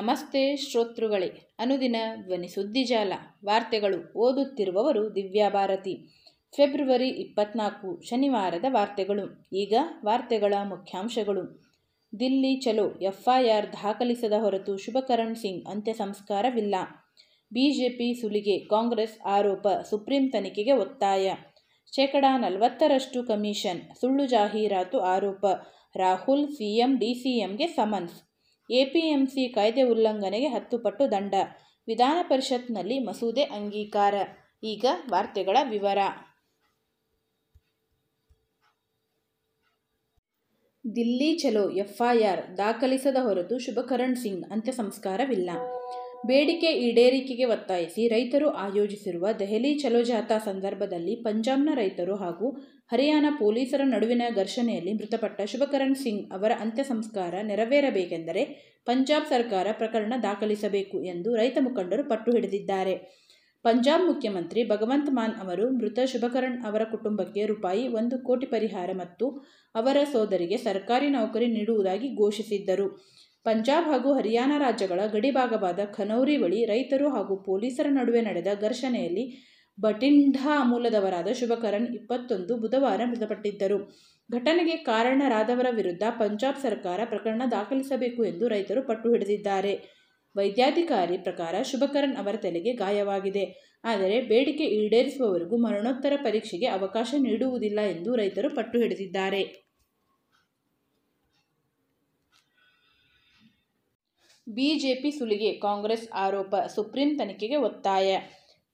ನಮಸ್ತೆ ಶ್ರೋತೃಗಳೇ. ಅನುದಿನ ಧ್ವನಿ ಸುದ್ದಿಜಾಲ. ವಾರ್ತೆಗಳು ಓದುತ್ತಿರುವವರು ದಿವ್ಯಾ ಭಾರತಿ. ಫೆಬ್ರವರಿ ಇಪ್ಪತ್ನಾಲ್ಕು ಶನಿವಾರದ ವಾರ್ತೆಗಳು. ಈಗ ವಾರ್ತೆಗಳ ಮುಖ್ಯಾಂಶಗಳು. ದಿಲ್ಲಿ ಚಲೋ ಎಫ್ಐಆರ್ ದಾಖಲಿಸದ ಹೊರತು ಶುಭಕರಣ್ ಸಿಂಗ್ ಅಂತ್ಯ ಸಂಸ್ಕಾರವಿಲ್ಲ ಬಿಜೆಪಿ ಸುಲಿಗೆ, ಕಾಂಗ್ರೆಸ್ ಆರೋಪ ಸುಪ್ರೀಂ ತನಿಖೆಗೆ ಒತ್ತಾಯ. ಶೇಕಡಾ ನಲವತ್ತರಷ್ಟು ಕಮಿಷನ್ ಸುಳ್ಳು ಜಾಹೀರಾತು ಆರೋಪ. ರಾಹುಲ್ ಸಿಎಂ ಡಿಸಿಎಂಗೆ ಸಮನ್ಸ್. ಎಪಿಎಂಸಿ ಕಾಯ್ದೆ ಉಲ್ಲಂಘನೆಗೆ ಹತ್ತು ಪಟ್ಟು ದಂಡ. ವಿಧಾನ ಪರಿಷತ್ನಲ್ಲಿ ಮಸೂದೆ ಅಂಗೀಕಾರ. ಈಗ ವಾರ್ತೆಗಳ ವಿವರ. ದಿಲ್ಲಿ ಚಲೋ ಎಫ್ಐಆರ್ ದಾಖಲಿಸದ ಹೊರತು ಶುಭಕರಣ್ ಸಿಂಗ್ ಅಂತ್ಯ ಸಂಸ್ಕಾರವಿಲ್ಲ. ಬೇಡಿಕೆ ಈಡೇರಿಕೆಗೆ ಒತ್ತಾಯಿಸಿ ರೈತರು ಆಯೋಜಿಸಿರುವ ದೆಹಲಿ ಚಲೋ ಜಾಥಾ ಸಂದರ್ಭದಲ್ಲಿ ಪಂಜಾಬ್ನ ರೈತರು ಹಾಗೂ ಹರಿಯಾಣ ಪೊಲೀಸರ ನಡುವಿನ ಘರ್ಷಣೆಯಲ್ಲಿ ಮೃತಪಟ್ಟ ಶುಭಕರಣ್ ಸಿಂಗ್ ಅವರ ಅಂತ್ಯ ಸಂಸ್ಕಾರ ನೆರವೇರಬೇಕೆಂದರೆ ಪಂಜಾಬ್ ಸರ್ಕಾರ ಪ್ರಕರಣ ದಾಖಲಿಸಬೇಕು ಎಂದು ರೈತ ಮುಖಂಡರು ಪಟ್ಟು ಹಿಡಿದಿದ್ದಾರೆ. ಪಂಜಾಬ್ ಮುಖ್ಯಮಂತ್ರಿ ಭಗವಂತ್ ಮಾನ್ ಅವರು ಮೃತ ಶುಭಕರಣ್ ಅವರ ಕುಟುಂಬಕ್ಕೆ ರೂಪಾಯಿ ಒಂದು ಕೋಟಿ ಪರಿಹಾರ ಮತ್ತು ಅವರ ಸೋದರಿಗೆ ಸರ್ಕಾರಿ ನೌಕರಿ ನೀಡುವುದಾಗಿ ಘೋಷಿಸಿದ್ದರು. ಪಂಜಾಬ್ ಹಾಗೂ ಹರಿಯಾಣ ರಾಜ್ಯಗಳ ಗಡಿಭಾಗವಾದ ಖನೌರಿ ಬಳಿ ರೈತರು ಹಾಗೂ ಪೊಲೀಸರ ನಡುವೆ ನಡೆದ ಘರ್ಷಣೆಯಲ್ಲಿ ಬಟಿಂಡಾ ಮೂಲದವರಾದ ಶುಭಕರಣ್ ಇಪ್ಪತ್ತೊಂದು ಬುಧವಾರ ಮೃತಪಟ್ಟಿದ್ದರು. ಘಟನೆಗೆ ಕಾರಣರಾದವರ ವಿರುದ್ಧ ಪಂಜಾಬ್ ಸರ್ಕಾರ ಪ್ರಕರಣ ದಾಖಲಿಸಬೇಕು ಎಂದು ರೈತರು ಪಟ್ಟು ಹಿಡಿದಿದ್ದಾರೆ. ವೈದ್ಯಾಧಿಕಾರಿ ಪ್ರಕಾರ ಶುಭಕರಣ್ ಅವರ ತಲೆಗೆ ಗಾಯವಾಗಿದೆ. ಆದರೆ ಬೇಡಿಕೆ ಈಡೇರಿಸುವವರೆಗೂ ಮರಣೋತ್ತರ ಪರೀಕ್ಷೆಗೆ ಅವಕಾಶ ನೀಡುವುದಿಲ್ಲ ಎಂದು ರೈತರು ಪಟ್ಟು ಹಿಡಿದಿದ್ದಾರೆ. ಬಿಜೆಪಿ ಸುಲಿಗೆ, ಕಾಂಗ್ರೆಸ್ ಆರೋಪ, ಸುಪ್ರೀಂ ತನಿಖೆಗೆ ಒತ್ತಾಯ.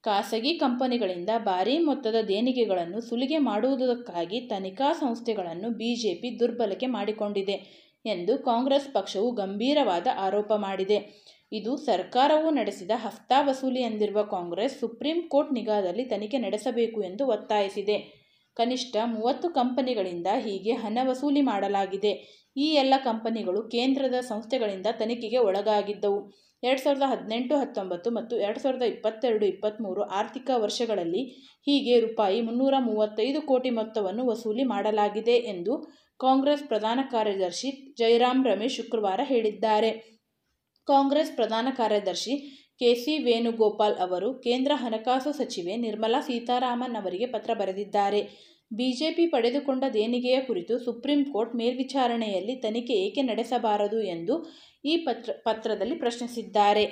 ಖಾಸಗಿ ಕಂಪನಿಗಳಿಂದ ಭಾರೀ ಮೊತ್ತದ ದೇಣಿಗೆಗಳನ್ನು ಸುಲಿಗೆ ಮಾಡುವುದಕ್ಕಾಗಿ ತನಿಖಾ ಸಂಸ್ಥೆಗಳನ್ನು ಬಿಜೆಪಿ ದುರ್ಬಲಕೆ ಮಾಡಿಕೊಂಡಿದೆ ಎಂದು ಕಾಂಗ್ರೆಸ್ ಪಕ್ಷವು ಗಂಭೀರವಾದ ಆರೋಪ ಮಾಡಿದೆ. ಇದು ಸರ್ಕಾರವು ನಡೆಸಿದ ಹಫ್ತಾ ವಸೂಲಿ ಎಂದಿರುವ ಕಾಂಗ್ರೆಸ್ ಸುಪ್ರೀಂ ಕೋರ್ಟ್ ನಿಗಾದಲ್ಲಿ ತನಿಖೆ ನಡೆಸಬೇಕು ಎಂದು ಒತ್ತಾಯಿಸಿದೆ. ಕನಿಷ್ಠ ಮೂವತ್ತು ಕಂಪನಿಗಳಿಂದ ಹೀಗೆ ಹಣ ವಸೂಲಿ ಮಾಡಲಾಗಿದೆ. ಈ ಎಲ್ಲ ಕಂಪನಿಗಳು ಕೇಂದ್ರದ ಸಂಸ್ಥೆಗಳಿಂದ ತನಿಖೆಗೆ ಒಳಗಾಗಿದ್ದವು. ಎರಡು ಸಾವಿರದ ಹದಿನೆಂಟು, ಹತ್ತೊಂಬತ್ತು ಮತ್ತು ಎರಡು ಸಾವಿರದ ಇಪ್ಪತ್ತೆರಡು ಇಪ್ಪತ್ತ್ಮೂರು ಆರ್ಥಿಕ ವರ್ಷಗಳಲ್ಲಿ ಹೀಗೆ ರೂಪಾಯಿ ಮುನ್ನೂರ ಮೂವತ್ತೈದು ಕೋಟಿ ಮೊತ್ತವನ್ನು ವಸೂಲಿ ಮಾಡಲಾಗಿದೆ ಎಂದು ಕಾಂಗ್ರೆಸ್ ಪ್ರಧಾನ ಕಾರ್ಯದರ್ಶಿ ಜೈರಾಮ್ ರಮೇಶ್ ಶುಕ್ರವಾರ ಹೇಳಿದ್ದಾರೆ. ಕಾಂಗ್ರೆಸ್ ಪ್ರಧಾನ ಕಾರ್ಯದರ್ಶಿ ಕೆಸಿ ವೇಣುಗೋಪಾಲ್ ಅವರು ಕೇಂದ್ರ ಹಣಕಾಸು ಸಚಿವೆ ನಿರ್ಮಲಾ ಸೀತಾರಾಮನ್ ಅವರಿಗೆ ಪತ್ರ ಬರೆದಿದ್ದಾರೆ. ಬಿಜೆಪಿ ಪಡೆದುಕೊಂಡ ದೇಣಿಗೆಯ ಕುರಿತು ಸುಪ್ರೀಂ ಕೋರ್ಟ್ ಮೇಲ್ವಿಚಾರಣೆಯಲ್ಲಿ ತನಿಖೆ ಏಕೆ ನಡೆಸಬಾರದು ಎಂದು ಈ ಪತ್ರ, ಪತ್ರದಲ್ಲಿ ಪ್ರಶ್ನಿಸಿದ್ದಾರೆ.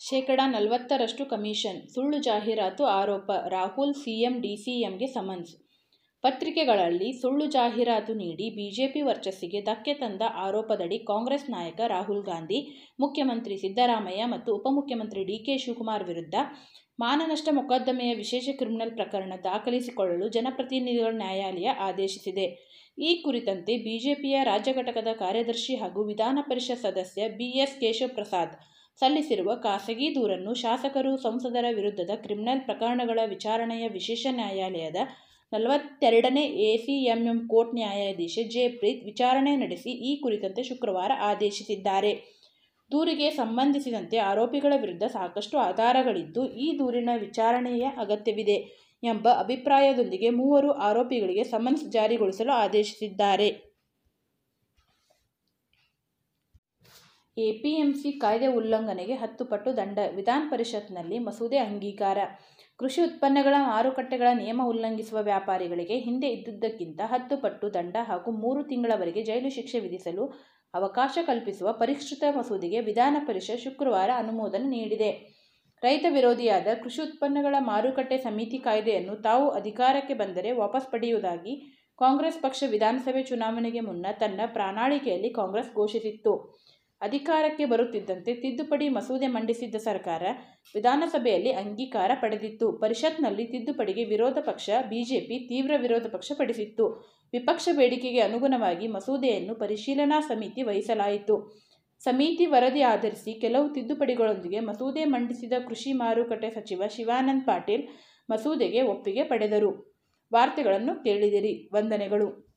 ಶೇಕಡ ನಲವತ್ತರಷ್ಟು ಕಮಿಷನ್, ಸುಳ್ಳು ಜಾಹೀರಾತು ಆರೋಪ, ರಾಹುಲ್ ಸಿಎಂ ಡಿಸಿಎಂಗೆ ಸಮನ್ಸ್ ಪತ್ರಿಕೆಗಳಲ್ಲಿ ಸುಳ್ಳು ಜಾಹೀರಾತು ನೀಡಿ ಬಿಜೆಪಿ ವರ್ಚಸ್ಸಿಗೆ ಧಕ್ಕೆ ತಂದ ಆರೋಪದಡಿ ಕಾಂಗ್ರೆಸ್ ನಾಯಕ ರಾಹುಲ್ ಗಾಂಧಿ, ಮುಖ್ಯಮಂತ್ರಿ ಸಿದ್ದರಾಮಯ್ಯ ಮತ್ತು ಉಪಮುಖ್ಯಮಂತ್ರಿ ಡಿಕೆ ಶಿವಕುಮಾರ್ ವಿರುದ್ಧ ಮಾನನಷ್ಟ ಮೊಕದ್ದಮೆಯ ವಿಶೇಷ ಕ್ರಿಮಿನಲ್ ಪ್ರಕರಣ ದಾಖಲಿಸಿಕೊಳ್ಳಲು ಜನಪ್ರತಿನಿಧಿಗಳ ನ್ಯಾಯಾಲಯ ಆದೇಶಿಸಿದೆ. ಈ ಕುರಿತಂತೆ ಬಿಜೆಪಿಯ ರಾಜ್ಯ ಘಟಕದ ಕಾರ್ಯದರ್ಶಿ ಹಾಗೂ ವಿಧಾನ ಪರಿಷತ್ ಸದಸ್ಯ ಬಿಎಸ್ ಕೇಶವ್ ಪ್ರಸಾದ್ ಸಲ್ಲಿಸಿರುವ ಖಾಸಗಿ ದೂರನ್ನು ಶಾಸಕರು ಸಂಸದರ ವಿರುದ್ಧದ ಕ್ರಿಮಿನಲ್ ಪ್ರಕರಣಗಳ ವಿಚಾರಣೆಯ ವಿಶೇಷ ನ್ಯಾಯಾಲಯದ ನಲವತ್ತೆರಡನೇ ಎಸಿಎಂಎಂ ಕೋರ್ಟ್ ನ್ಯಾಯಾಧೀಶ ಜಯಪ್ರೀತ್ ವಿಚಾರಣೆ ನಡೆಸಿ ಈ ಕುರಿತಂತೆ ಶುಕ್ರವಾರ ಆದೇಶಿಸಿದ್ದಾರೆ. ದೂರಿಗೆ ಸಂಬಂಧಿಸಿದಂತೆ ಆರೋಪಿಗಳ ವಿರುದ್ಧ ಸಾಕಷ್ಟು ಆಧಾರಗಳಿದ್ದು ಈ ದೂರಿನ ವಿಚಾರಣೆಯ ಅಗತ್ಯವಿದೆ ಎಂಬ ಅಭಿಪ್ರಾಯದೊಂದಿಗೆ ಮೂವರು ಆರೋಪಿಗಳಿಗೆ ಸಮನ್ಸ್ ಜಾರಿಗೊಳಿಸಲು ಆದೇಶಿಸಿದ್ದಾರೆ. ಎಪಿಎಂಸಿ ಕಾಯ್ದೆ ಉಲ್ಲಂಘನೆಗೆ ಹತ್ತು ಪಟ್ಟು ದಂಡ, ವಿಧಾನ ಪರಿಷತ್ನಲ್ಲಿ ಮಸೂದೆ ಅಂಗೀಕಾರ. ಕೃಷಿ ಉತ್ಪನ್ನಗಳ ಮಾರುಕಟ್ಟೆಗಳ ನಿಯಮ ಉಲ್ಲಂಘಿಸುವ ವ್ಯಾಪಾರಿಗಳಿಗೆ ಹಿಂದೆ ಇದ್ದುದಕ್ಕಿಂತ ಹತ್ತು ಪಟ್ಟು ದಂಡ ಹಾಗೂ ಮೂರು ತಿಂಗಳವರೆಗೆ ಜೈಲು ಶಿಕ್ಷೆ ವಿಧಿಸಲು ಅವಕಾಶ ಕಲ್ಪಿಸುವ ಪರಿಷ್ಕೃತ ಮಸೂದೆಗೆ ವಿಧಾನ ಪರಿಷತ್ ಶುಕ್ರವಾರ ಅನುಮೋದನೆ ನೀಡಿದೆ. ರೈತ ವಿರೋಧಿಯಾದ ಕೃಷಿ ಉತ್ಪನ್ನಗಳ ಮಾರುಕಟ್ಟೆ ಸಮಿತಿ ಕಾಯ್ದೆಯನ್ನು ತಾವು ಅಧಿಕಾರಕ್ಕೆ ಬಂದರೆ ವಾಪಸ್ ಪಡೆಯುವುದಾಗಿ ಕಾಂಗ್ರೆಸ್ ಪಕ್ಷ ವಿಧಾನಸಭೆ ಚುನಾವಣೆಗೆ ಮುನ್ನ ತನ್ನ ಪ್ರಣಾಳಿಕೆಯಲ್ಲಿ ಕಾಂಗ್ರೆಸ್ ಘೋಷಿಸಿತ್ತು. ಅಧಿಕಾರಕ್ಕೆ ಬರುತ್ತಿದ್ದಂತೆ ತಿದ್ದುಪಡಿ ಮಸೂದೆ ಮಂಡಿಸಿದ್ದ ಸರ್ಕಾರ ವಿಧಾನಸಭೆಯಲ್ಲಿ ಅಂಗೀಕಾರ ಪಡೆದಿತ್ತು. ಪರಿಷತ್ನಲ್ಲಿ ತಿದ್ದುಪಡಿಗೆ ವಿರೋಧ ಪಕ್ಷ, ಬಿಜೆಪಿ ತೀವ್ರ ವಿರೋಧ ಪಕ್ಷ ಪಡಿಸಿತ್ತು. ವಿಪಕ್ಷ ಬೇಡಿಕೆಗೆ ಅನುಗುಣವಾಗಿ ಮಸೂದೆಯನ್ನು ಪರಿಶೀಲನಾ ಸಮಿತಿ ವಹಿಸಲಾಯಿತು. ಸಮಿತಿ ವರದಿ ಆಧರಿಸಿ ಕೆಲವು ತಿದ್ದುಪಡಿಗಳೊಂದಿಗೆ ಮಸೂದೆ ಮಂಡಿಸಿದ ಕೃಷಿ ಮಾರುಕಟ್ಟೆ ಸಚಿವ ಶಿವಾನಂದ್ ಪಾಟೀಲ್ ಮಸೂದೆಗೆ ಒಪ್ಪಿಗೆ ಪಡೆದರು. ವಾರ್ತೆಗಳನ್ನು ಕೇಳಿದಿರಿ. ವಂದನೆಗಳು.